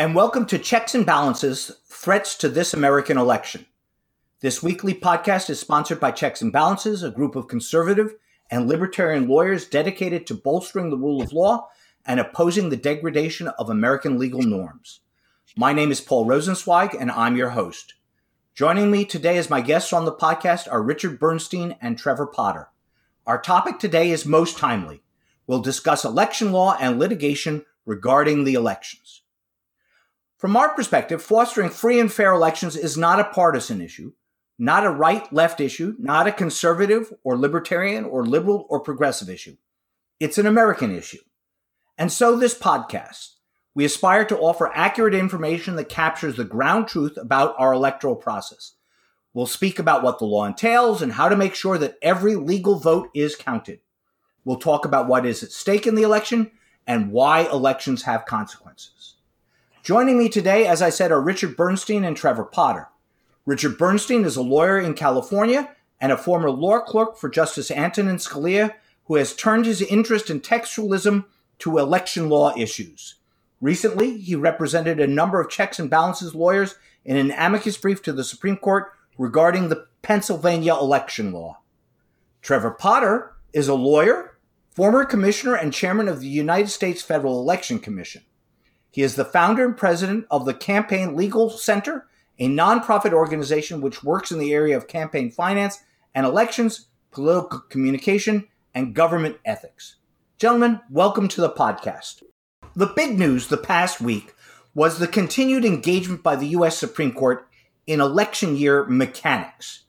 and welcome to Checks and Balances Threats to This American Election. This weekly podcast is sponsored by Checks and Balances, a group of conservative and libertarian lawyers dedicated to bolstering the rule of law and opposing the degradation of American legal norms. My name is Paul Rosenzweig, and I'm your host. Joining me today as my guests on the podcast are Richard Bernstein and Trevor Potter. Our topic today is most timely. We'll discuss election law and litigation regarding the elections. From our perspective, fostering free and fair elections is not a partisan issue, not a right left issue, not a conservative or libertarian or liberal or progressive issue. It's an American issue. And so this podcast. We aspire to offer accurate information that captures the ground truth about our electoral process. We'll speak about what the law entails and how to make sure that every legal vote is counted. We'll talk about what is at stake in the election and why elections have consequences. Joining me today, as I said, are Richard Bernstein and Trevor Potter. Richard Bernstein is a lawyer in California and a former law clerk for Justice Antonin Scalia, who has turned his interest in textualism to election law issues. Recently, he represented a number of checks and balances lawyers in an amicus brief to the Supreme Court regarding the Pennsylvania election law. Trevor Potter is a lawyer, former commissioner, and chairman of the United States Federal Election Commission. He is the founder and president of the Campaign Legal Center, a nonprofit organization which works in the area of campaign finance and elections, political communication, and government ethics. Gentlemen, welcome to the podcast. The big news the past week was the continued engagement by the U.S. Supreme Court in election year mechanics.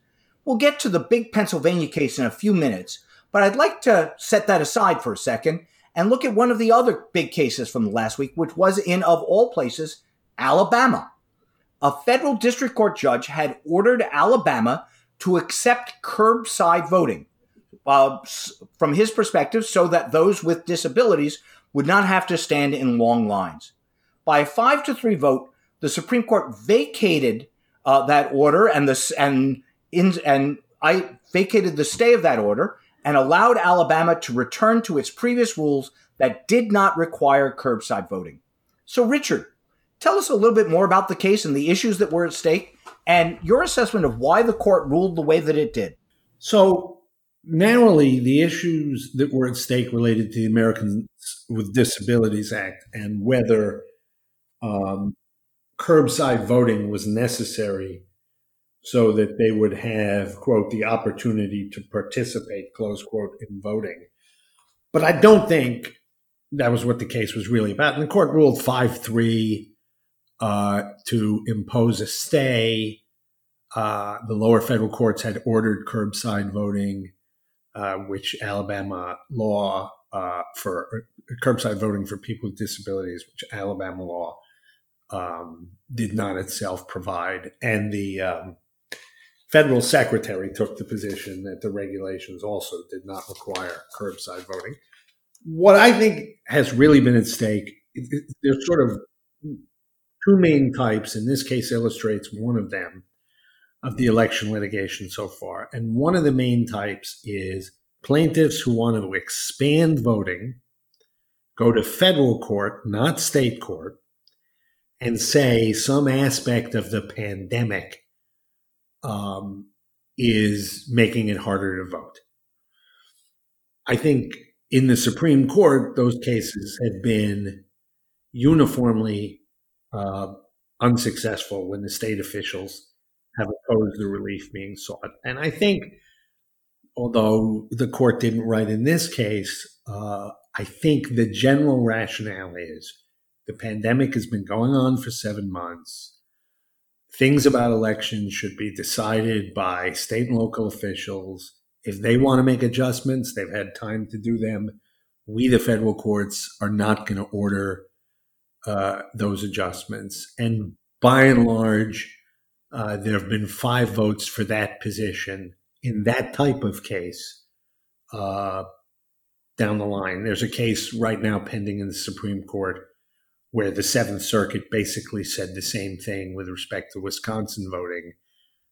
We'll get to the big Pennsylvania case in a few minutes, but I'd like to set that aside for a second and look at one of the other big cases from last week, which was in, of all places, Alabama. A federal district court judge had ordered Alabama to accept curbside voting uh, from his perspective so that those with disabilities would not have to stand in long lines. By a five to three vote, the Supreme Court vacated uh, that order and the and in, and I vacated the stay of that order and allowed Alabama to return to its previous rules that did not require curbside voting. So, Richard, tell us a little bit more about the case and the issues that were at stake and your assessment of why the court ruled the way that it did. So, narrowly, the issues that were at stake related to the Americans with Disabilities Act and whether um, curbside voting was necessary so that they would have, quote, the opportunity to participate, close quote, in voting. But I don't think that was what the case was really about. And the court ruled 5 3 uh, to impose a stay. Uh, the lower federal courts had ordered curbside voting, uh, which Alabama law uh, for uh, curbside voting for people with disabilities, which Alabama law um, did not itself provide. And the um, federal secretary took the position that the regulations also did not require curbside voting. What I think has really been at stake, there's sort of two main types, and this case illustrates one of them of the election litigation so far. And one of the main types is plaintiffs who want to expand voting go to federal court, not state court, and say some aspect of the pandemic um, is making it harder to vote. I think in the Supreme Court, those cases have been uniformly uh, unsuccessful when the state officials have opposed the relief being sought. And I think, although the court didn't write in this case, uh, I think the general rationale is the pandemic has been going on for seven months things about elections should be decided by state and local officials. If they want to make adjustments, they've had time to do them. We, the federal courts, are not going to order uh, those adjustments. And by and large, uh, there have been five votes for that position in that type of case uh, down the line. There's a case right now pending in the Supreme Court where the Seventh Circuit basically said the same thing with respect to Wisconsin voting.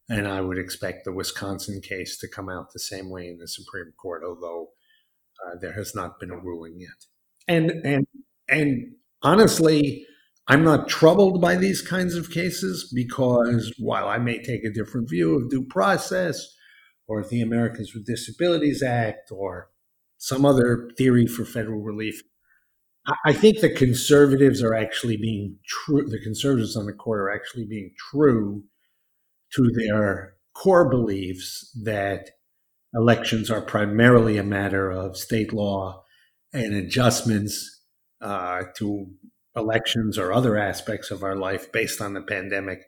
And I would expect the Wisconsin case to come out the same way in the Supreme Court, although uh, there has not been a ruling yet. And and and honestly, I'm not troubled by these kinds of cases because while I may take a different view of due process or the Americans with Disabilities Act or some other theory for federal relief, I think the conservatives are actually being true. The conservatives on the court are actually being true to their core beliefs that elections are primarily a matter of state law and adjustments uh, to elections or other aspects of our life based on the pandemic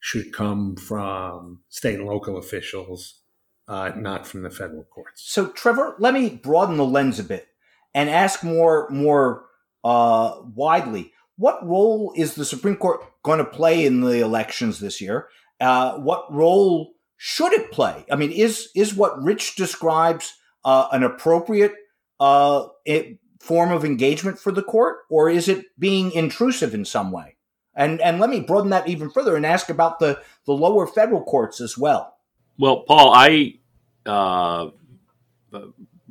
should come from state and local officials, uh, not from the federal courts. So, Trevor, let me broaden the lens a bit and ask more more uh, widely. What role is the Supreme Court going to play in the elections this year? Uh, what role should it play? I mean, is is what Rich describes uh, an appropriate uh, it, form of engagement for the court, or is it being intrusive in some way? And and let me broaden that even further and ask about the the lower federal courts as well. Well, Paul, I uh,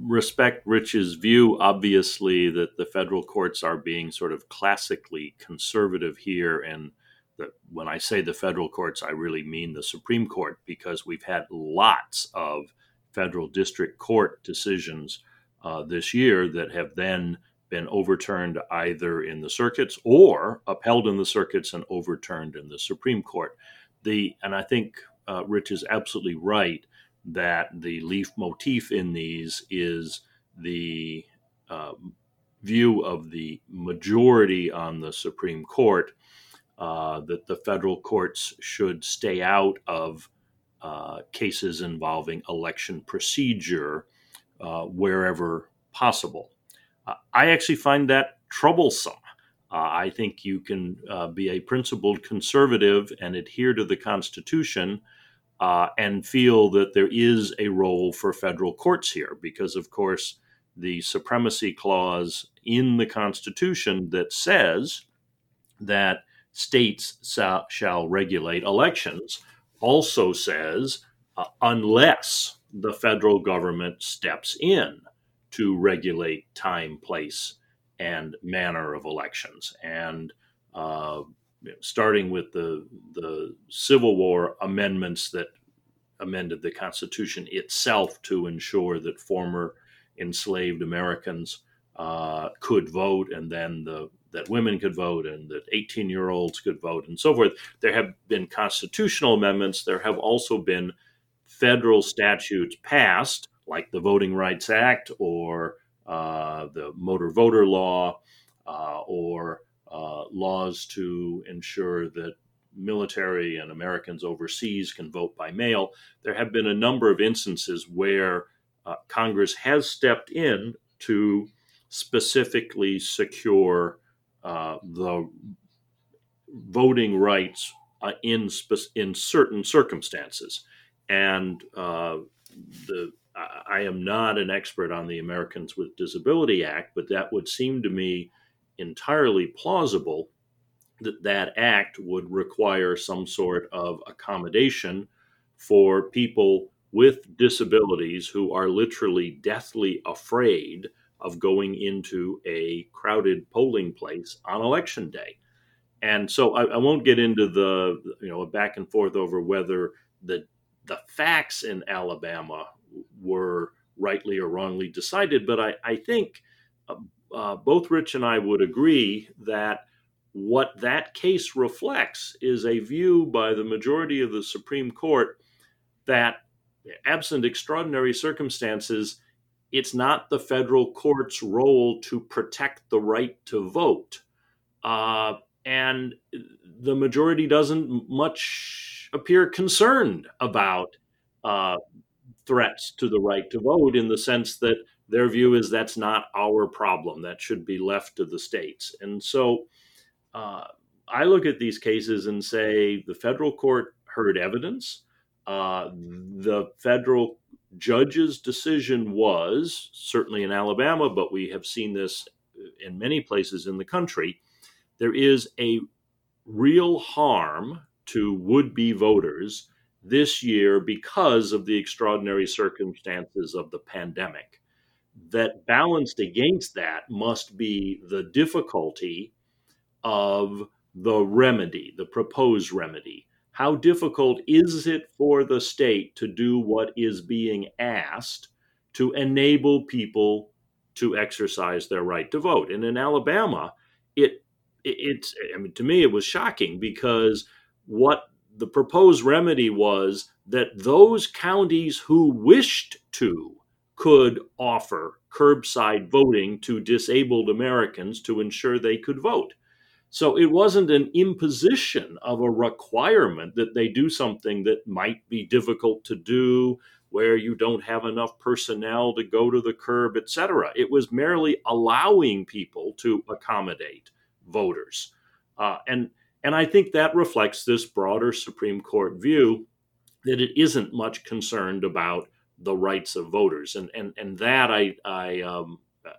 respect Rich's view, obviously, that the federal courts are being sort of classically conservative here. And that when I say the federal courts, I really mean the Supreme Court, because we've had lots of federal district court decisions uh, this year that have then been overturned either in the circuits or upheld in the circuits and overturned in the Supreme Court. The and I think uh, Rich is absolutely right that the leitmotif in these is the uh, view of the majority on the Supreme Court uh, that the federal courts should stay out of uh, cases involving election procedure uh, wherever possible. Uh, I actually find that troublesome. Uh, I think you can be a principled conservative and adhere to the Constitution uh, and feel that there is a role for federal courts here, because of course the supremacy clause in the Constitution that says that states shall, shall regulate elections also says uh, unless the federal government steps in to regulate time, place, and manner of elections. And uh, starting with the the Civil War amendments that amended the Constitution itself to ensure that former enslaved Americans uh, could vote, and then the that women could vote, and that 18 year olds could vote, and so forth. There have been constitutional amendments. There have also been federal statutes passed, like the Voting Rights Act or uh, the Motor Voter Law, uh, or uh, laws to ensure that military and Americans overseas can vote by mail. There have been a number of instances where uh, Congress has stepped in to specifically secure uh, the voting rights uh, in spe- in certain circumstances. And uh, the I am not an expert on the Americans with Disability Act, but that would seem to me entirely plausible that that act would require some sort of accommodation for people with disabilities who are literally deathly afraid of going into a crowded polling place on election day. And so I, I, won't get into the you know back and forth over whether the the facts in Alabama were rightly or wrongly decided, but I, I think uh, both Rich and I would agree that what that case reflects is a view by the majority of the Supreme Court that, absent extraordinary circumstances, it's not the federal court's role to protect the right to vote. Uh, and the majority doesn't much appear concerned about uh, threats to the right to vote in the sense that their view is that's not our problem. That should be left to the states. And so uh, I look at these cases and say the federal court heard evidence. Uh, the federal judge's decision was certainly in Alabama, but we have seen this in many places in the country. There is a real harm to would be voters this year because of the extraordinary circumstances of the pandemic. That balanced against that must be the difficulty of the remedy, the proposed remedy. How difficult is it for the state to do what is being asked to enable people to exercise their right to vote? And in Alabama, it, it it's I mean to me it was shocking because what the proposed remedy was that those counties who wished to could offer curbside voting to disabled Americans to ensure they could vote. So it wasn't an imposition of a requirement that they do something that might be difficult to do, where you don't have enough personnel to go to the curb, etc. It was merely allowing people to accommodate voters. Uh, and, and I think that reflects this broader Supreme Court view that it isn't much concerned about the rights of voters. And, and, and that I, I um, uh,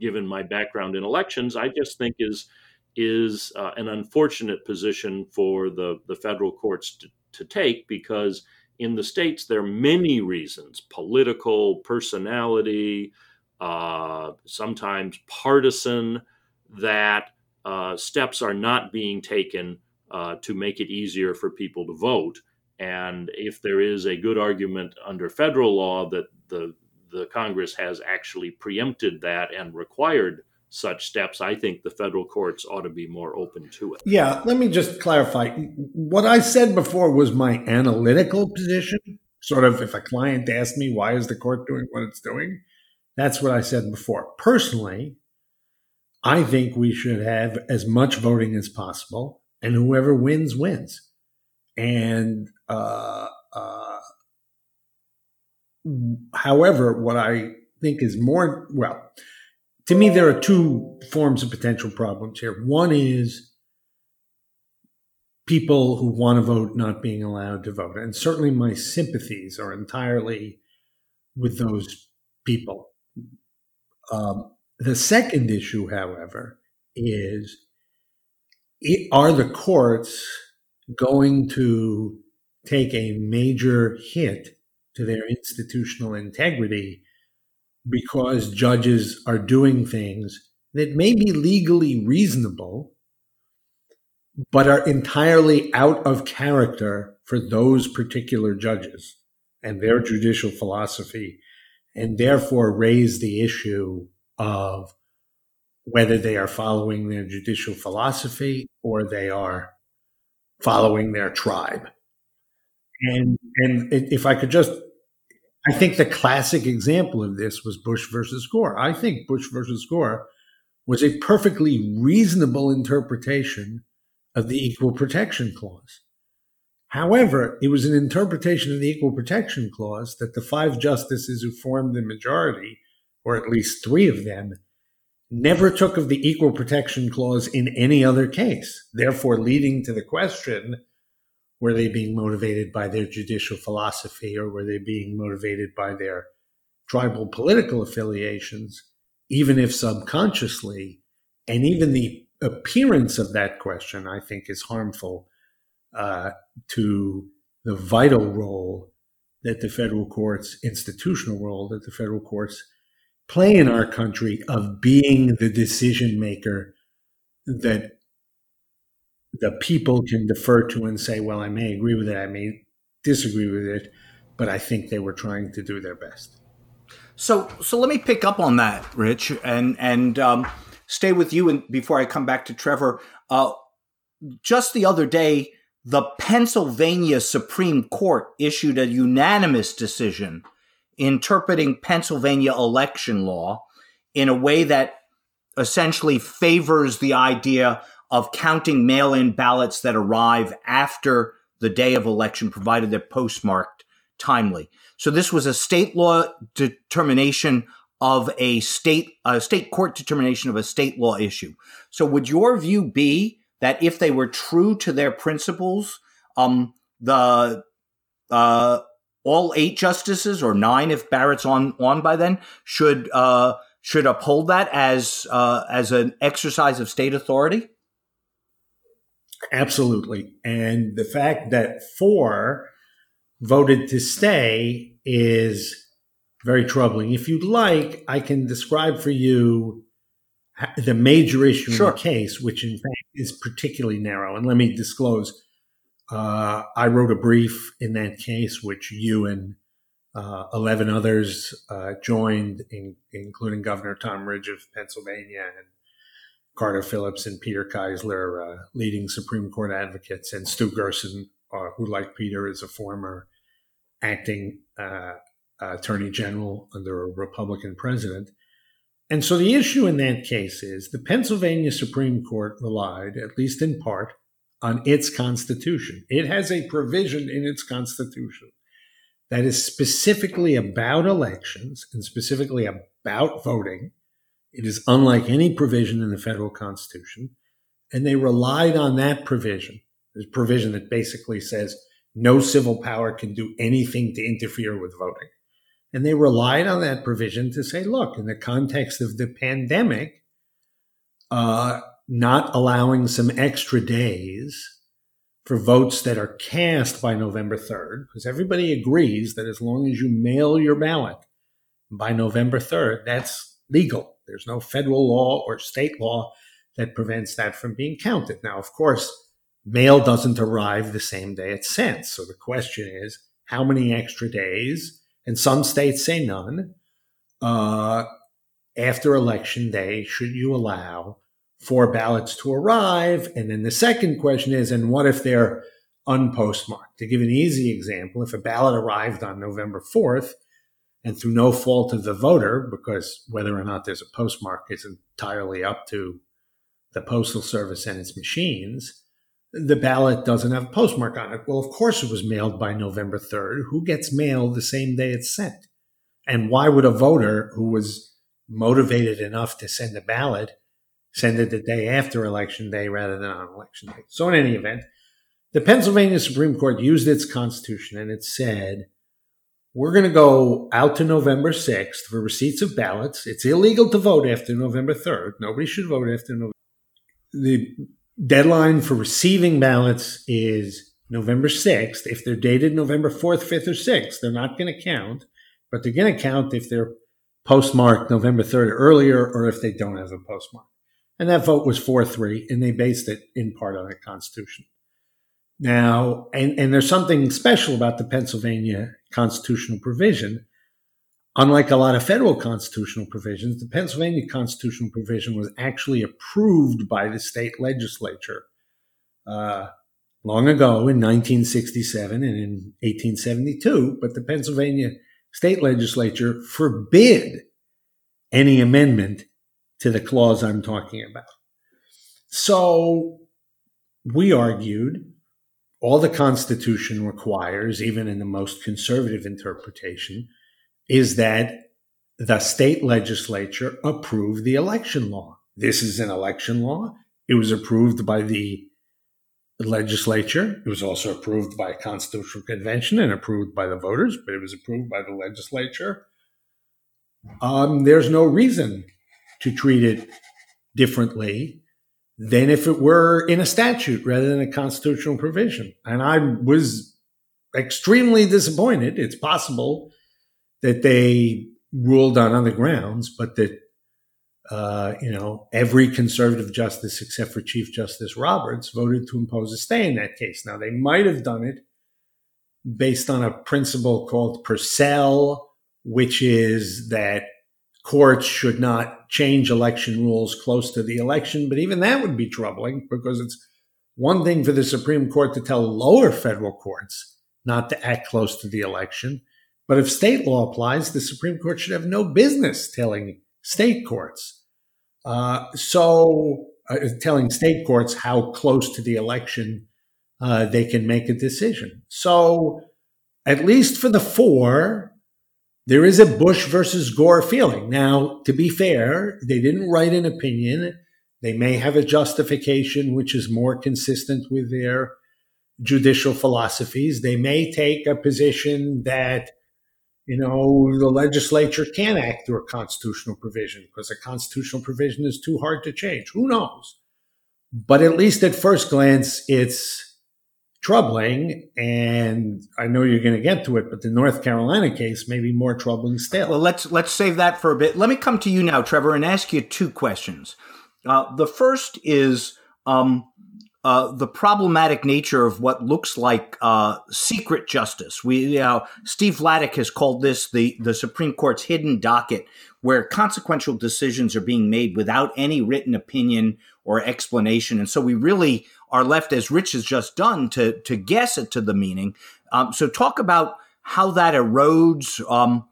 given my background in elections, I just think is is uh, an unfortunate position for the, the federal courts to, to take because in the states there are many reasons political, personality, uh, sometimes partisan that uh, steps are not being taken uh, to make it easier for people to vote. And if there is a good argument under federal law that the the Congress has actually preempted that and required such steps, I think the federal courts ought to be more open to it. Yeah, let me just clarify. What I said before was my analytical position. Sort of, if a client asked me, why is the court doing what it's doing? That's what I said before. Personally, I think we should have as much voting as possible, and whoever wins, wins. And, uh, uh, however, what I think is more, well, to me, there are two forms of potential problems here. One is people who want to vote not being allowed to vote. And certainly my sympathies are entirely with those people. Um, the second issue, however, is it, are the courts going to take a major hit to their institutional integrity because judges are doing things that may be legally reasonable, but are entirely out of character for those particular judges and their judicial philosophy, and therefore raise the issue of whether they are following their judicial philosophy or they are following their tribe. And and if I could just I think the classic example of this was Bush versus Gore. I think Bush versus Gore was a perfectly reasonable interpretation of the Equal Protection Clause. However, it was an interpretation of the Equal Protection Clause that the five justices who formed the majority, or at least three of them, never took of the Equal Protection Clause in any other case, therefore leading to the question were they being motivated by their judicial philosophy or were they being motivated by their tribal political affiliations, even if subconsciously? And even the appearance of that question, I think, is harmful uh, to the vital role that the federal courts, institutional role that the federal courts play in our country of being the decision maker that the people can defer to and say, well, I may agree with it, I may disagree with it, but I think they were trying to do their best. So, so let me pick up on that, Rich, and and um, stay with you. And before I come back to Trevor, uh, just the other day, the Pennsylvania Supreme Court issued a unanimous decision interpreting Pennsylvania election law in a way that essentially favors the idea of counting mail in ballots that arrive after the day of election, provided they're postmarked timely. So this was a state law determination of a state a state court determination of a state law issue. So would your view be that if they were true to their principles, um, the uh, all eight justices or nine if Barrett's on on by then should uh, should uphold that as uh, as an exercise of state authority? Absolutely. And the fact that four voted to stay is very troubling. If you'd like, I can describe for you the major issue sure. in the case, which in fact is particularly narrow. And let me disclose uh, I wrote a brief in that case, which you and uh, 11 others uh, joined, in, including Governor Tom Ridge of Pennsylvania and Carter Phillips and Peter Keisler, uh, leading Supreme Court advocates, and Stu Gerson, uh, who, like Peter, is a former acting uh, attorney general under a Republican president. And so the issue in that case is the Pennsylvania Supreme Court relied, at least in part, on its constitution. It has a provision in its constitution that is specifically about elections and specifically about voting. It is unlike any provision in the federal constitution. And they relied on that provision. A provision that basically says no civil power can do anything to interfere with voting. And they relied on that provision to say, look, in the context of the pandemic, uh, not allowing some extra days for votes that are cast by November 3rd, because everybody agrees that as long as you mail your ballot by November 3rd, that's legal. There's no federal law or state law that prevents that from being counted. Now, of course, mail doesn't arrive the same day it's sent. So the question is, how many extra days? And some states say none. Uh, after election day, should you allow for ballots to arrive? And then the second question is, and what if they're unpostmarked? To give an easy example, if a ballot arrived on November 4th and through no fault of the voter, because whether or not there's a postmark is entirely up to the Postal Service and its machines, the ballot doesn't have a postmark on it. Well, of course it was mailed by November 3rd. Who gets mailed the same day it's sent? And why would a voter who was motivated enough to send a ballot send it the day after election day rather than on election day. So, in any event, the Pennsylvania Supreme Court used its constitution and it said, we're going to go out to November 6th for receipts of ballots. It's illegal to vote after November 3rd. Nobody should vote after November. The deadline for receiving ballots is November 6th. If they're dated November 4th, 5th, or 6th, they're not going to count, but they're going to count if they're postmarked November 3rd or earlier or if they don't have a postmark. And that vote was 4 3, and they based it in part on the Constitution. Now, and, and there's something special about the Pennsylvania constitutional provision. Unlike a lot of federal constitutional provisions, the Pennsylvania constitutional provision was actually approved by the state legislature uh, long ago in 1967 and in 1872. But the Pennsylvania state legislature forbid any amendment to the clause I'm talking about. So we argued all the Constitution requires, even in the most conservative interpretation, is that the state legislature approve the election law. This is an election law. It was approved by the legislature. It was also approved by a constitutional convention and approved by the voters, but it was approved by the legislature. Um, there's no reason to treat it differently than if it were in a statute rather than a constitutional provision. And I was extremely disappointed. It's possible that they ruled on other grounds, but that uh, you know every conservative justice except for Chief Justice Roberts voted to impose a stay in that case. Now they might have done it based on a principle called Purcell, which is that courts should not change election rules close to the election. But even that would be troubling because it's one thing for the Supreme Court to tell lower federal courts not to act close to the election. But if state law applies, the Supreme Court should have no business telling state courts. Uh, so, uh, telling state courts how close to the election uh, they can make a decision. So, at least for the four, there is a Bush versus Gore feeling. Now, to be fair, they didn't write an opinion. They may have a justification which is more consistent with their judicial philosophies. They may take a position that, you know, the legislature can act through a constitutional provision because a constitutional provision is too hard to change. Who knows? But at least at first glance, it's troubling. And I know you're going to get to it, but the North Carolina case may be more troubling still. Well, let's let's save that for a bit. Let me come to you now, Trevor, and ask you two questions. Uh, the first is um, uh, the problematic nature of what looks like uh, secret justice. We, you know, Steve Vladeck has called this the the Supreme Court's hidden docket, where consequential decisions are being made without any written opinion or explanation, and so we really are left, as Rich has just done, to to guess it to the meaning. Um, so, talk about how that erodes. Um,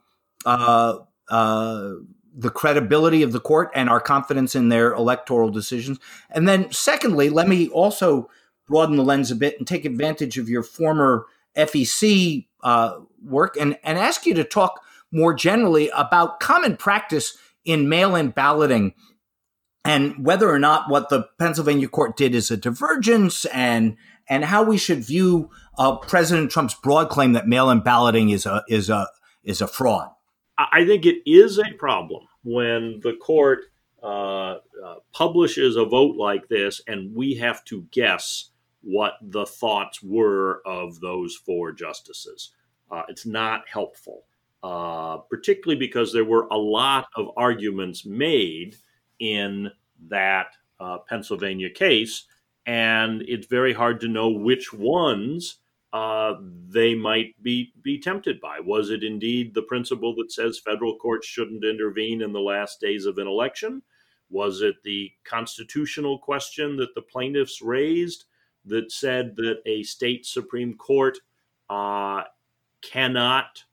uh, uh the credibility of the court and our confidence in their electoral decisions. And then, secondly, let me also broaden the lens a bit and take advantage of your former FEC uh, work and, and ask you to talk more generally about common practice in mail in balloting and whether or not what the Pennsylvania court did is a divergence and and how we should view uh, President Trump's broad claim that mail in balloting is a is a is a fraud. I think it is a problem when the court uh, uh, publishes a vote like this and we have to guess what the thoughts were of those four justices. Uh, it's not helpful, uh, particularly because there were a lot of arguments made in that uh, Pennsylvania case, and it's very hard to know which ones uh, they might be be tempted by. Was it indeed the principle that says federal courts shouldn't intervene in the last days of an election? Was it the constitutional question that the plaintiffs raised that said that a state supreme court uh, cannot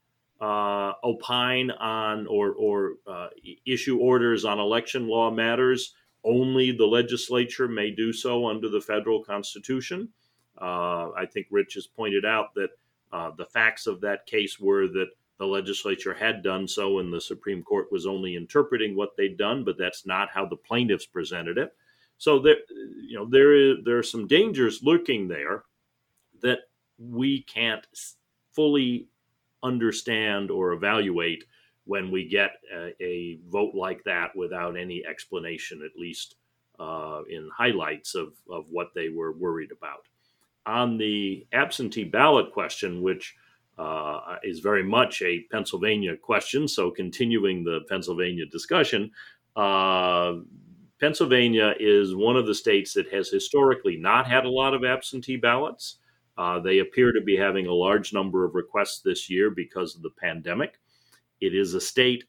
uh, opine on or or uh, issue orders on election law matters? Only the legislature may do so under the federal constitution. Uh, I think Rich has pointed out that uh, the facts of that case were that the legislature had done so and the Supreme Court was only interpreting what they'd done, but that's not how the plaintiffs presented it. So there, you know, there is there are some dangers lurking there that we can't fully understand or evaluate when we get a, a vote like that without any explanation, at least uh, in highlights of, of what they were worried about on the absentee ballot question, which uh, is very much a Pennsylvania question, so continuing the Pennsylvania discussion, uh, Pennsylvania is one of the states that has historically not had a lot of absentee ballots. Uh, they appear to be having a large number of requests this year because of the pandemic. It is a state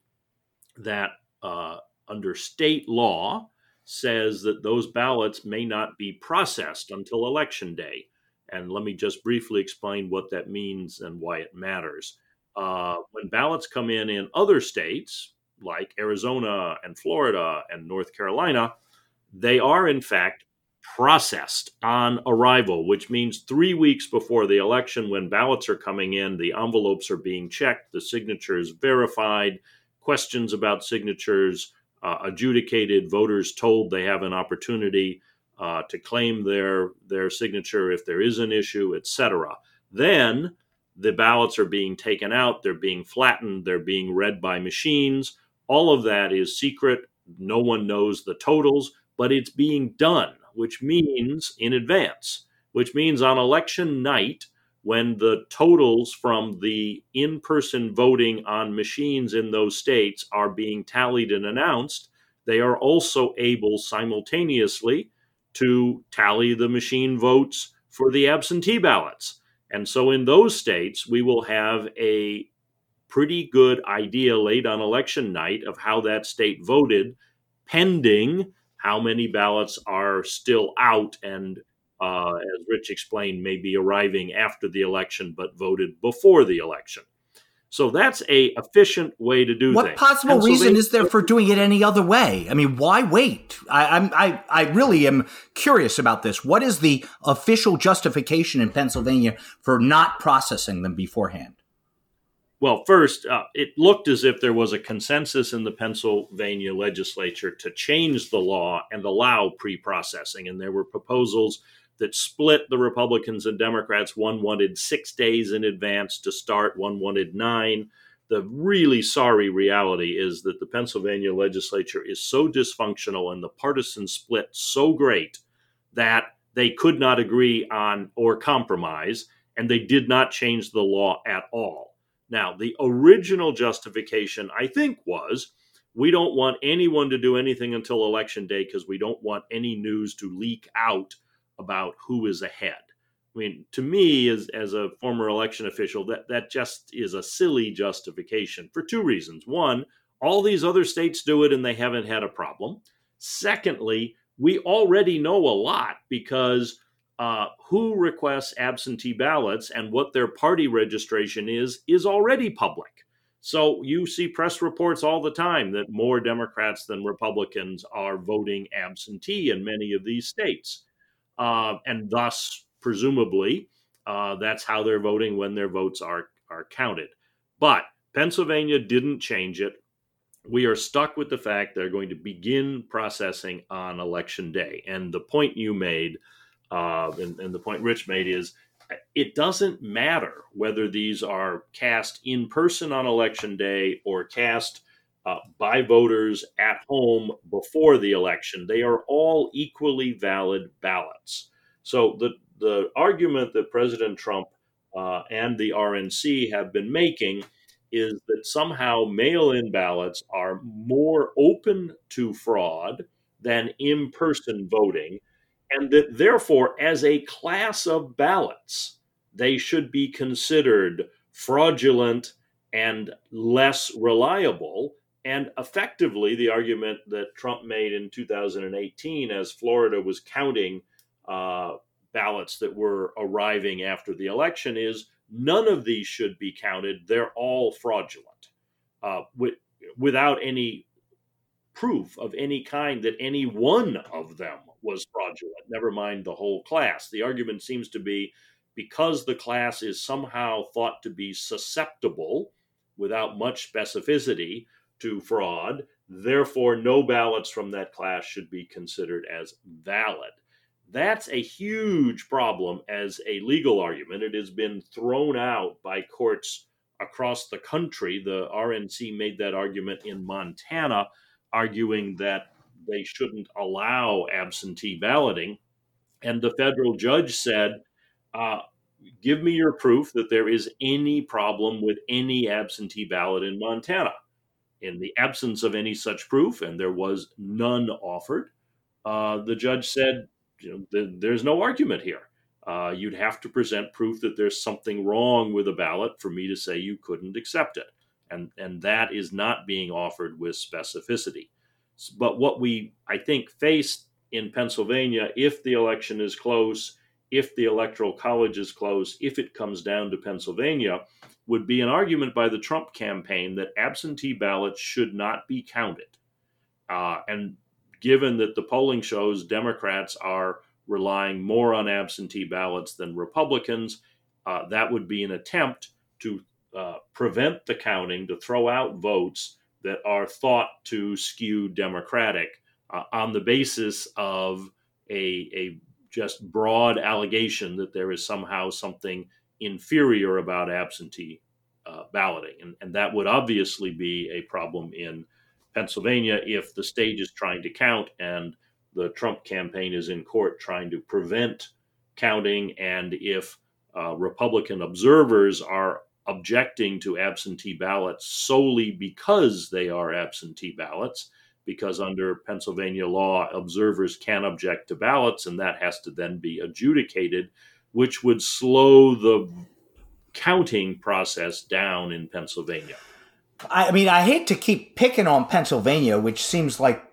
that, uh, under state law, says that those ballots may not be processed until election day. And let me just briefly explain what that means and why it matters. Uh, when ballots come in in other states, like Arizona and Florida and North Carolina, they are in fact processed on arrival, which means three weeks before the election, when ballots are coming in, the envelopes are being checked, the signatures verified, questions about signatures uh, adjudicated, voters told they have an opportunity uh, to claim their their signature if there is an issue, etc. Then the ballots are being taken out, they're being flattened, they're being read by machines. All of that is secret. No one knows the totals, but it's being done, which means in advance, which means on election night, when the totals from the in person voting on machines in those states are being tallied and announced, they are also able simultaneously to tally the machine votes for the absentee ballots. And so in those states, we will have a pretty good idea late on election night of how that state voted, pending how many ballots are still out and, uh, as Rich explained, may be arriving after the election but voted before the election. So that's a efficient way to do what things. What possible reason is there for doing it any other way? I mean, why wait? I, am I, I really am curious about this. What is the official justification in Pennsylvania for not processing them beforehand? Well, first, uh, it looked as if there was a consensus in the Pennsylvania legislature to change the law and allow pre processing. And there were proposals that split the Republicans and Democrats. One wanted six days in advance to start, one wanted nine. The really sorry reality is that the Pennsylvania legislature is so dysfunctional and the partisan split so great that they could not agree on or compromise, and they did not change the law at all. Now, the original justification, I think, was we don't want anyone to do anything until election day because we don't want any news to leak out about who is ahead. I mean, to me, as, as a former election official, that, that just is a silly justification for two reasons. One, all these other states do it and they haven't had a problem. Secondly, we already know a lot because uh, who requests absentee ballots and what their party registration is is already public. So you see press reports all the time that more Democrats than Republicans are voting absentee in many of these states. Uh, and thus, presumably, uh, that's how they're voting when their votes are, are counted. But Pennsylvania didn't change it we are stuck with the fact they're going to begin processing on election day. And the point you made, uh, and, and the point Rich made, is it doesn't matter whether these are cast in person on election day or cast uh, by voters at home before the election. They are all equally valid ballots. So the the argument that President Trump uh, and the RNC have been making is that somehow mail in ballots are more open to fraud than in person voting, and that therefore, as a class of ballots, they should be considered fraudulent and less reliable. And effectively, the argument that Trump made in 2018 as Florida was counting uh, ballots that were arriving after the election is None of these should be counted. They're all fraudulent uh, with, without any proof of any kind that any one of them was fraudulent, never mind the whole class. The argument seems to be because the class is somehow thought to be susceptible without much specificity to fraud, therefore, no ballots from that class should be considered as valid. That's a huge problem as a legal argument. It has been thrown out by courts across the country. The RNC made that argument in Montana, arguing that they shouldn't allow absentee balloting. And the federal judge said, uh, Give me your proof that there is any problem with any absentee ballot in Montana. In the absence of any such proof, and there was none offered, uh, the judge said, you know, th- there's no argument here. Uh, you'd have to present proof that there's something wrong with a ballot for me to say you couldn't accept it. And, and that is not being offered with specificity. But what we, I think, face in Pennsylvania, if the election is close, if the electoral college is close, if it comes down to Pennsylvania, would be an argument by the Trump campaign that absentee ballots should not be counted. Uh, and given that the polling shows Democrats are relying more on absentee ballots than Republicans, uh, that would be an attempt to uh, prevent the counting, to throw out votes that are thought to skew Democratic uh, on the basis of a, a just broad allegation that there is somehow something inferior about absentee uh, balloting. And, and that would obviously be a problem in Pennsylvania if the state is trying to count and the Trump campaign is in court trying to prevent counting, and if uh, Republican observers are objecting to absentee ballots solely because they are absentee ballots, because under Pennsylvania law, observers can object to ballots, and that has to then be adjudicated, which would slow the counting process down in Pennsylvania. I mean, I hate to keep picking on Pennsylvania, which seems like,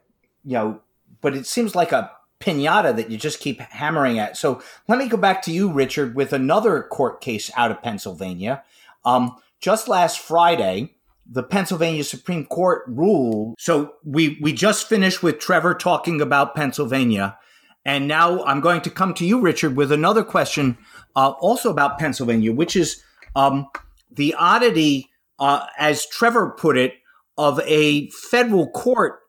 you know, but it seems like a pinata that you just keep hammering at. So let me go back to you, Richard, with another court case out of Pennsylvania. Um, just last Friday, the Pennsylvania Supreme Court ruled. So we we just finished with Trevor talking about Pennsylvania, and now I'm going to come to you, Richard, with another question, uh, also about Pennsylvania, which is um, the oddity uh, as Trevor put it, of a federal court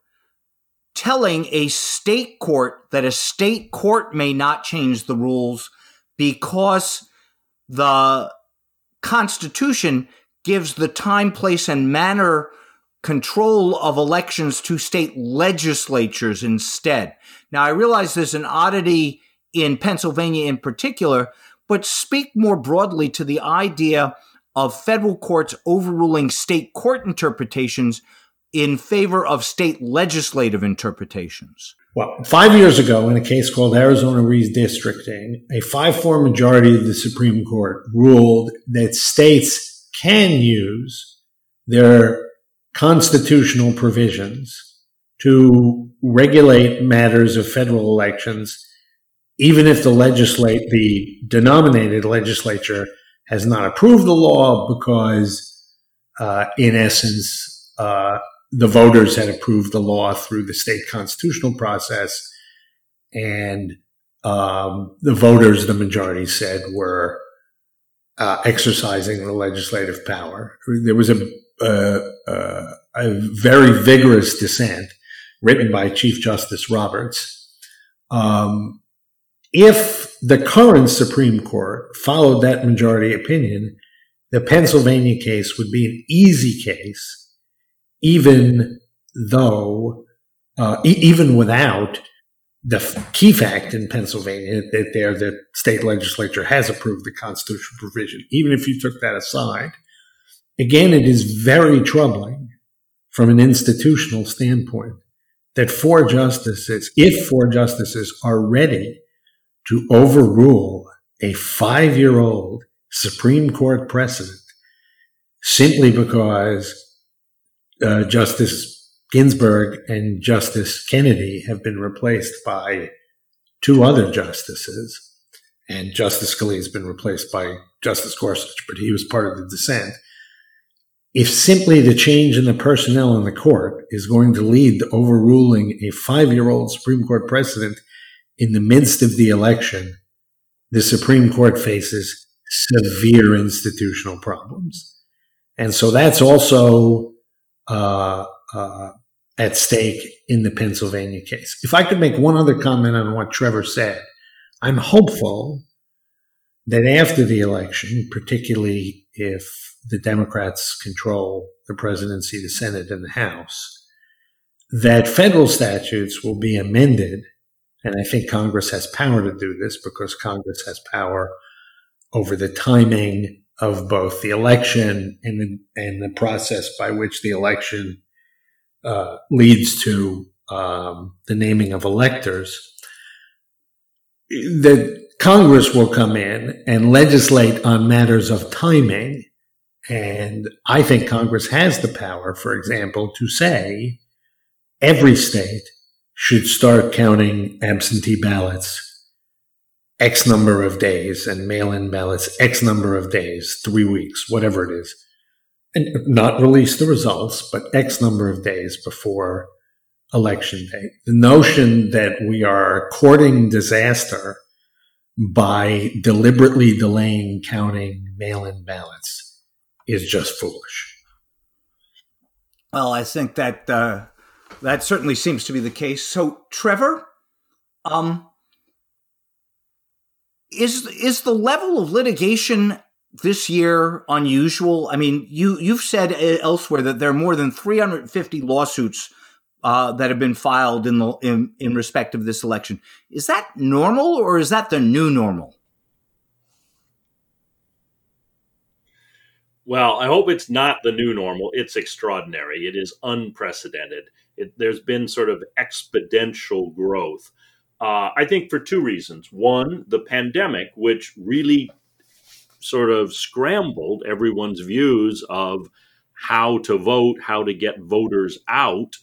telling a state court that a state court may not change the rules because the Constitution gives the time, place, and manner control of elections to state legislatures instead. Now, I realize there's an oddity in Pennsylvania in particular, but speak more broadly to the idea of federal courts overruling state court interpretations in favor of state legislative interpretations. Well, five years ago, in a case called Arizona Redistricting, a 5 4 majority of the Supreme Court ruled that states can use their constitutional provisions to regulate matters of federal elections, even if the legislate the denominated legislature has not approved the law because, uh, in essence, uh, the voters had approved the law through the state constitutional process, and um, the voters, the majority said, were uh, exercising the legislative power. There was a, a, a very vigorous dissent written by Chief Justice Roberts. Um, if the current Supreme Court followed that majority opinion, the Pennsylvania case would be an easy case, even though, uh, e- even without the key fact in Pennsylvania that there the state legislature has approved the constitutional provision. Even if you took that aside, again, it is very troubling from an institutional standpoint that four justices, if four justices are ready to overrule a five year old Supreme Court precedent simply because uh, Justice Ginsburg and Justice Kennedy have been replaced by two other justices, and Justice Scalia has been replaced by Justice Gorsuch, but he was part of the dissent if simply the change in the personnel in the court is going to lead to overruling a five year old Supreme Court precedent in the midst of the election, the Supreme Court faces severe institutional problems. And so that's also uh, uh, at stake in the Pennsylvania case. If I could make one other comment on what Trevor said, I'm hopeful that after the election, particularly if the Democrats control the presidency, the Senate, and the House, that federal statutes will be amended. And I think Congress has power to do this because Congress has power over the timing of both the election and the, and the process by which the election uh, leads to um, the naming of electors. That Congress will come in and legislate on matters of timing and I think Congress has the power, for example, to say every state should start counting absentee ballots X number of days and mail in ballots X number of days, three weeks, whatever it is, and not release the results, but X number of days before election day. The notion that we are courting disaster by deliberately delaying counting mail in ballots is just foolish. Well, I think that uh, that certainly seems to be the case. So, Trevor, um, is is the level of litigation this year unusual? I mean, you you've said uh, elsewhere that there are more than 350 lawsuits uh, that have been filed in the in, in respect of this election. Is that normal, or is that the new normal? Well, I hope it's not the new normal. It's extraordinary. It is unprecedented. It, there's been sort of exponential growth. Uh, I think for two reasons. One, the pandemic, which really sort of scrambled everyone's views of how to vote, how to get voters out,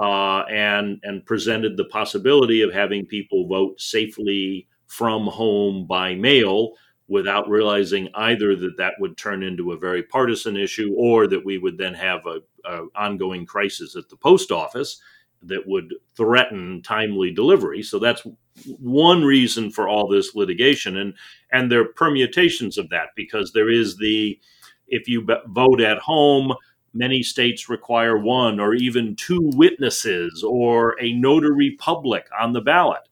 uh, and and presented the possibility of having people vote safely from home by mail without realizing either that that would turn into a very partisan issue or that we would then have a, a, ongoing crisis at the post office that would threaten timely delivery so that's one reason for all this litigation and and there are permutations of that because there is the if you vote at home many states require one or even two witnesses or a notary public on the ballot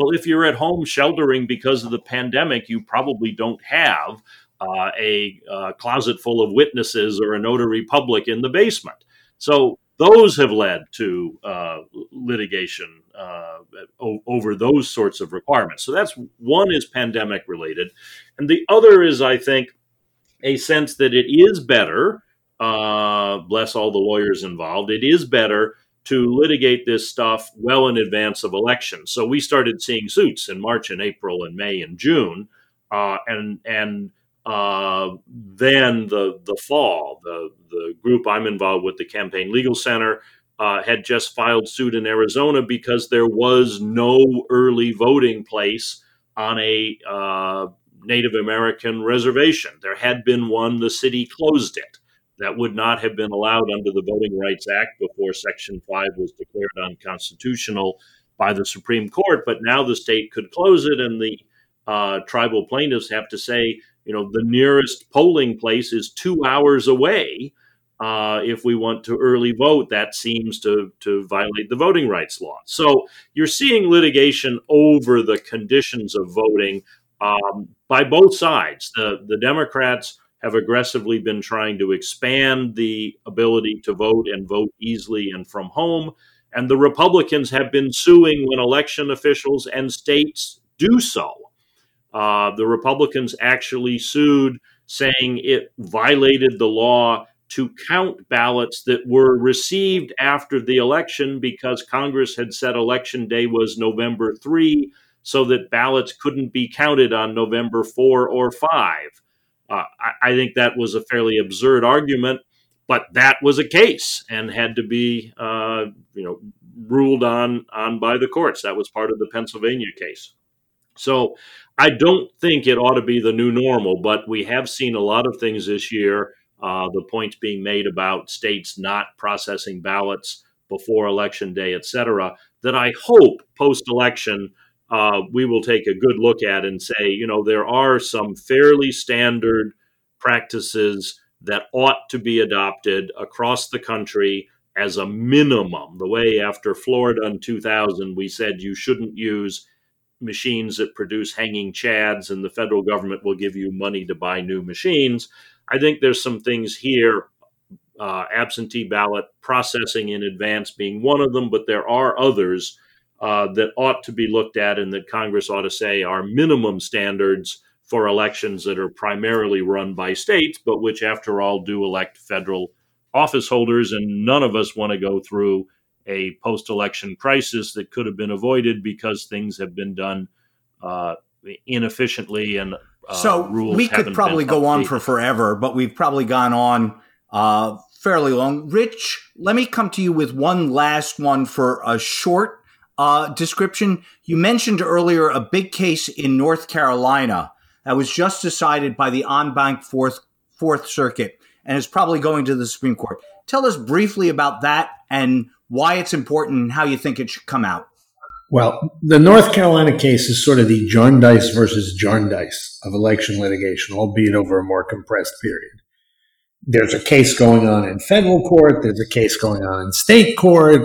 well, if you're at home sheltering because of the pandemic, you probably don't have uh, a uh, closet full of witnesses or a notary public in the basement. So those have led to uh, litigation uh, over those sorts of requirements. So that's one is pandemic related, and the other is, I think, a sense that it is better uh, bless all the lawyers involved, it is better to litigate this stuff well in advance of elections. So we started seeing suits in March and April and May and June, uh, and and uh, then the the fall, the the group I'm involved with, the Campaign Legal Center, uh, had just filed suit in Arizona because there was no early voting place on a uh, Native American reservation. There had been one, the city closed it. That would not have been allowed under the Voting Rights Act before Section 5 was declared unconstitutional by the Supreme Court. But now the state could close it, and the uh, tribal plaintiffs have to say, you know, the nearest polling place is two hours away. Uh, if we want to early vote, that seems to, to violate the voting rights law. So you're seeing litigation over the conditions of voting um, by both sides. The, the Democrats have aggressively been trying to expand the ability to vote and vote easily and from home. And the Republicans have been suing when election officials and states do so. Uh, the Republicans actually sued, saying it violated the law to count ballots that were received after the election because Congress had said election day was November 3, so that ballots couldn't be counted on November 4 or 5. Uh, I, I, think that was a fairly absurd argument, but that was a case and had to be, uh, you know, ruled on on by the courts. That was part of the Pennsylvania case. So I don't think it ought to be the new normal, but we have seen a lot of things this year. Uh, the points being made about states not processing ballots before election day, et cetera, that I hope post election uh, we will take a good look at and say, you know, there are some fairly standard practices that ought to be adopted across the country as a minimum. The way after Florida in 2000, we said you shouldn't use machines that produce hanging chads and the federal government will give you money to buy new machines. I think there's some things here, uh, absentee ballot processing in advance being one of them, but there are others uh, that ought to be looked at and that Congress ought to say are minimum standards for elections that are primarily run by states, but which, after all, do elect federal office holders. And none of us want to go through a post election crisis that could have been avoided because things have been done uh, inefficiently and uh, so we could probably go on for forever, but we've probably gone on uh, fairly long. Rich, let me come to you with one last one for a short uh, description. You mentioned earlier a big case in North Carolina that was just decided by the en banc Fourth Fourth Circuit and is probably going to the Supreme Court. Tell us briefly about that and why it's important and how you think it should come out. Well, the North Carolina case is sort of the Jarndyce versus Jarndyce of election litigation, albeit over a more compressed period. There's a case going on in federal court. There's a case going on in state court.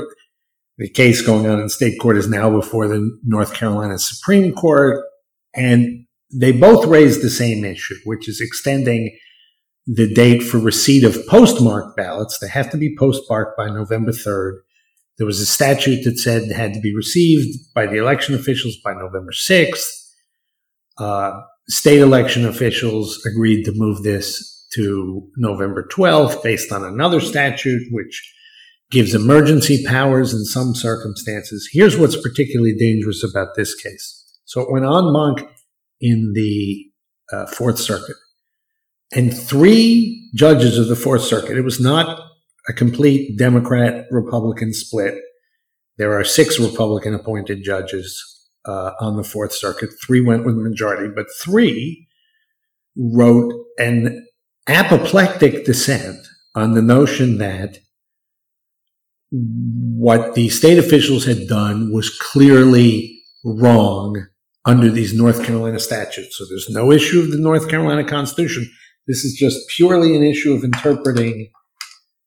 The case going on in state court is now before the North Carolina Supreme Court. And they both raise the same issue, which is extending the date for receipt of postmarked ballots. They have to be postmarked by November 3rd. There was a statute that said it had to be received by the election officials by November 6th. Uh, state election officials agreed to move this to November 12th based on another statute, which gives emergency powers in some circumstances. Here's what's particularly dangerous about this case. So it went en banc in the uh, Fourth Circuit, and three judges of the Fourth Circuit. It was not a complete Democrat Republican split. There are six Republican appointed judges uh, on the Fourth Circuit. Three went with the majority, but three wrote an apoplectic dissent on the notion that what the state officials had done was clearly wrong under these North Carolina statutes. So there's no issue of the North Carolina Constitution. This is just purely an issue of interpreting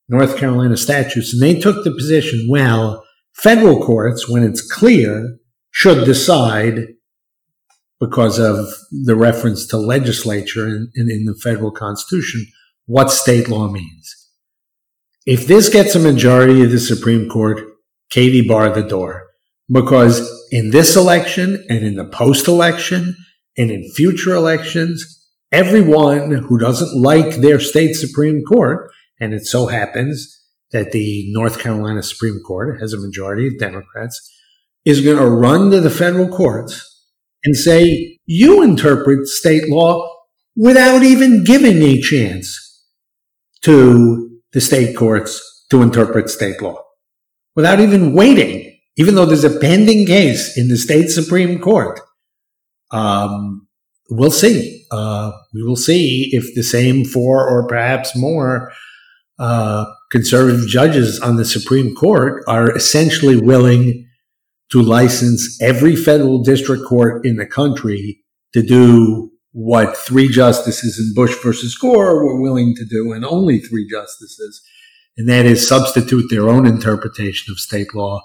North Carolina statutes. And they took the position, well, federal courts, when it's clear, should decide because of the reference to legislature in, in, in the federal constitution, what state law means. If this gets a majority of the Supreme Court, Katie bar the door. Because in this election and in the post election and in future elections, everyone who doesn't like their state Supreme Court And it so happens that the North Carolina Supreme Court has a majority of Democrats is going to run to the federal courts and say, you interpret state law without even giving a chance to the state courts to interpret state law, without even waiting, even though there's a pending case in the state Supreme Court. Um, we'll see. Uh, we will see if the same four or perhaps more uh, conservative judges on the Supreme Court are essentially willing to license every federal district court in the country to do what three justices in Bush versus Gore were willing to do, and only three justices, and that is substitute their own interpretation of state law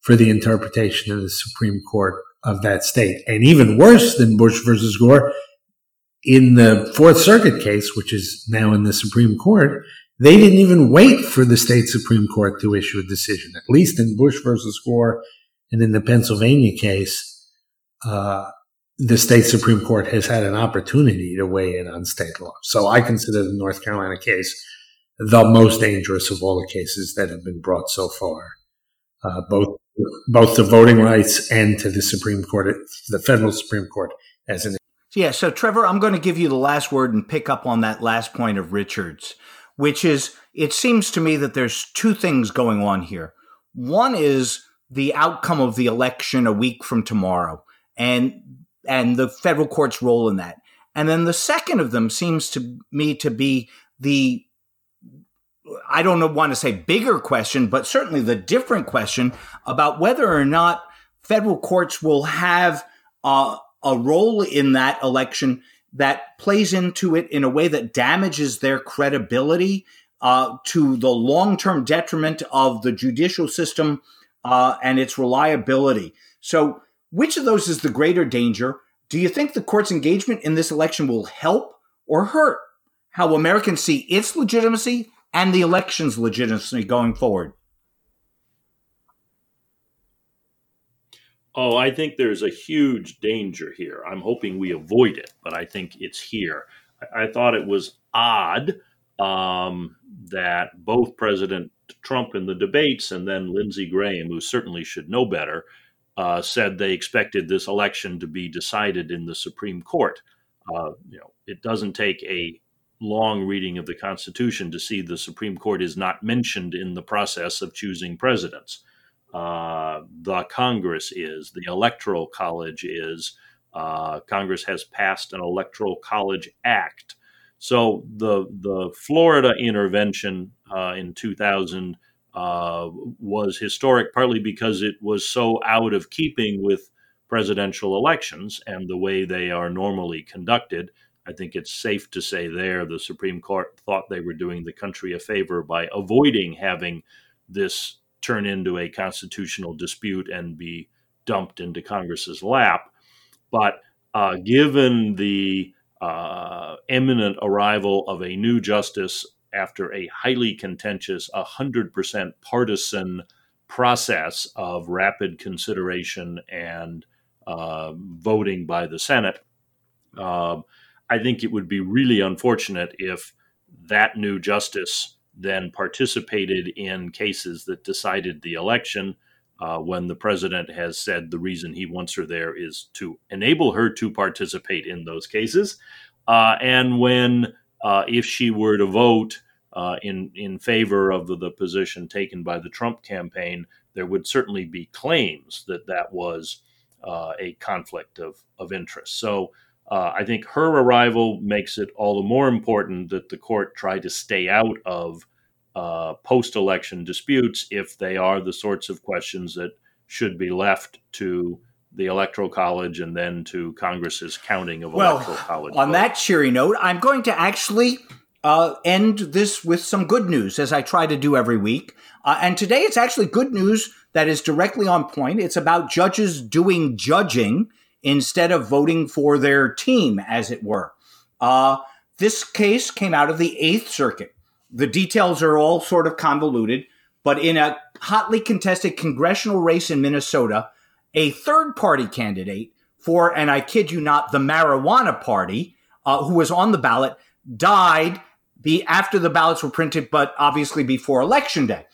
for the interpretation of the Supreme Court of that state. And even worse than Bush versus Gore, in the Fourth Circuit case, which is now in the Supreme Court, they didn't even wait for the state Supreme Court to issue a decision. At least in Bush versus Gore and in the Pennsylvania case, uh, the state Supreme Court has had an opportunity to weigh in on state law. So I consider the North Carolina case the most dangerous of all the cases that have been brought so far, uh, both both to voting rights and to the Supreme Court, the federal Supreme Court, as an yeah. So Trevor, I'm going to give you the last word and pick up on that last point of Richards which is it seems to me that there's two things going on here. One is the outcome of the election a week from tomorrow and and the federal court's role in that. And then the second of them seems to me to be the I don't want to say bigger question, but certainly the different question about whether or not federal courts will have uh, a role in that election that plays into it in a way that damages their credibility uh, to the long term detriment of the judicial system uh, and its reliability. So, which of those is the greater danger? Do you think the court's engagement in this election will help or hurt how Americans see its legitimacy and the election's legitimacy going forward? Oh, I think there's a huge danger here. I'm hoping we avoid it, but I think it's here. I, I thought it was odd um, that both President Trump in the debates and then Lindsey Graham, who certainly should know better, uh, said they expected this election to be decided in the Supreme Court. Uh, you know, it doesn't take a long reading of the Constitution to see the Supreme Court is not mentioned in the process of choosing presidents uh, the Congress is, the Electoral College is. Uh, Congress has passed an Electoral College Act. So the the Florida intervention uh, in 2000 uh, was historic, partly because it was so out of keeping with presidential elections and the way they are normally conducted. I think it's safe to say there the Supreme Court thought they were doing the country a favor by avoiding having this turn into a constitutional dispute and be dumped into Congress's lap. But uh, given the uh, imminent arrival of a new justice after a highly contentious, 100% partisan process of rapid consideration and uh, voting by the Senate, um, I think it would be really unfortunate if that new justice then participated in cases that decided the election. Uh, when the president has said the reason he wants her there is to enable her to participate in those cases. Uh, and when, uh, if she were to vote uh, in, in favor of the, the, position taken by the Trump campaign, there would certainly be claims that that was uh, a conflict of, of interest. So uh, I think her arrival makes it all the more important that the court try to stay out of uh, post election disputes if they are the sorts of questions that should be left to the Electoral College and then to Congress's counting of well, Electoral College. On votes. that cheery note, I'm going to actually uh, end this with some good news, as I try to do every week. Uh, and today it's actually good news that is directly on point. It's about judges doing judging instead of voting for their team, as it were. Uh, this case came out of the Eighth Circuit. The details are all sort of convoluted, but in a hotly contested congressional race in Minnesota, a third party candidate for, and I kid you not, the marijuana party, uh, who was on the ballot, died be after the ballots were printed, but obviously before election day.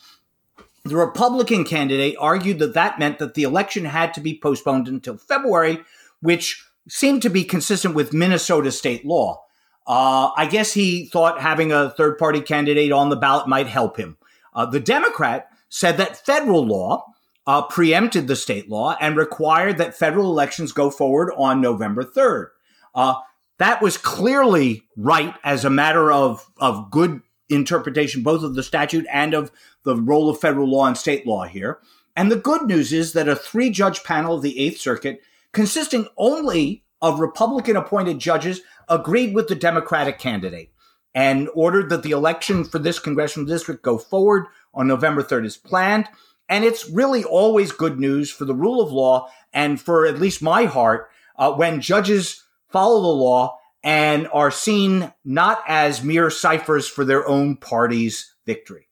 The Republican candidate argued that that meant that the election had to be postponed until February, which seemed to be consistent with Minnesota state law. Uh, I guess he thought having a third party candidate on the ballot might help him. Uh, the Democrat said that federal law uh, preempted the state law and required that federal elections go forward on November 3rd. Uh, that was clearly right as a matter of, of good interpretation, both of the statute and of the role of federal law and state law here. And the good news is that a three judge panel of the Eighth Circuit, consisting only of Republican appointed judges, agreed with the Democratic candidate and ordered that the election for this congressional district go forward on November 3rd as planned. And it's really always good news for the rule of law and for at least my heart uh, when judges follow the law and are seen not as mere ciphers for their own party's victory.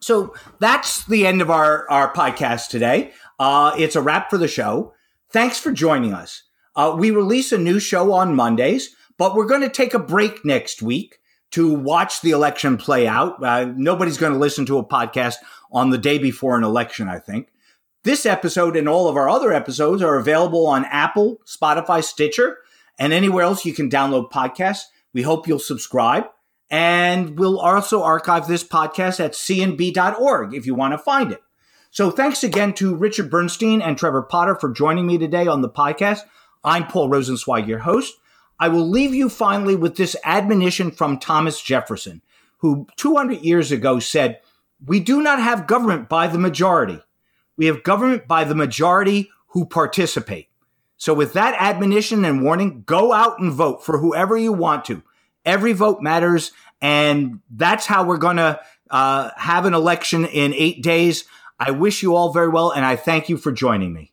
So that's the end of our, our podcast today. Uh, it's a wrap for the show. Thanks for joining us. Uh, we release a new show on Mondays, but we're going to take a break next week to watch the election play out. Uh, nobody's going to listen to a podcast on the day before an election, I think. This episode and all of our other episodes are available on Apple, Spotify, Stitcher, and anywhere else you can download podcasts. We hope you'll subscribe. And we'll also archive this podcast at cnb.org if you want to find it. So thanks again to Richard Bernstein and Trevor Potter for joining me today on the podcast. I'm Paul Rosenzweig, your host. I will leave you finally with this admonition from Thomas Jefferson, who 200 years ago said, We do not have government by the majority. We have government by the majority who participate. So, with that admonition and warning, go out and vote for whoever you want to. Every vote matters. And that's how we're going to uh, have an election in eight days. I wish you all very well, and I thank you for joining me.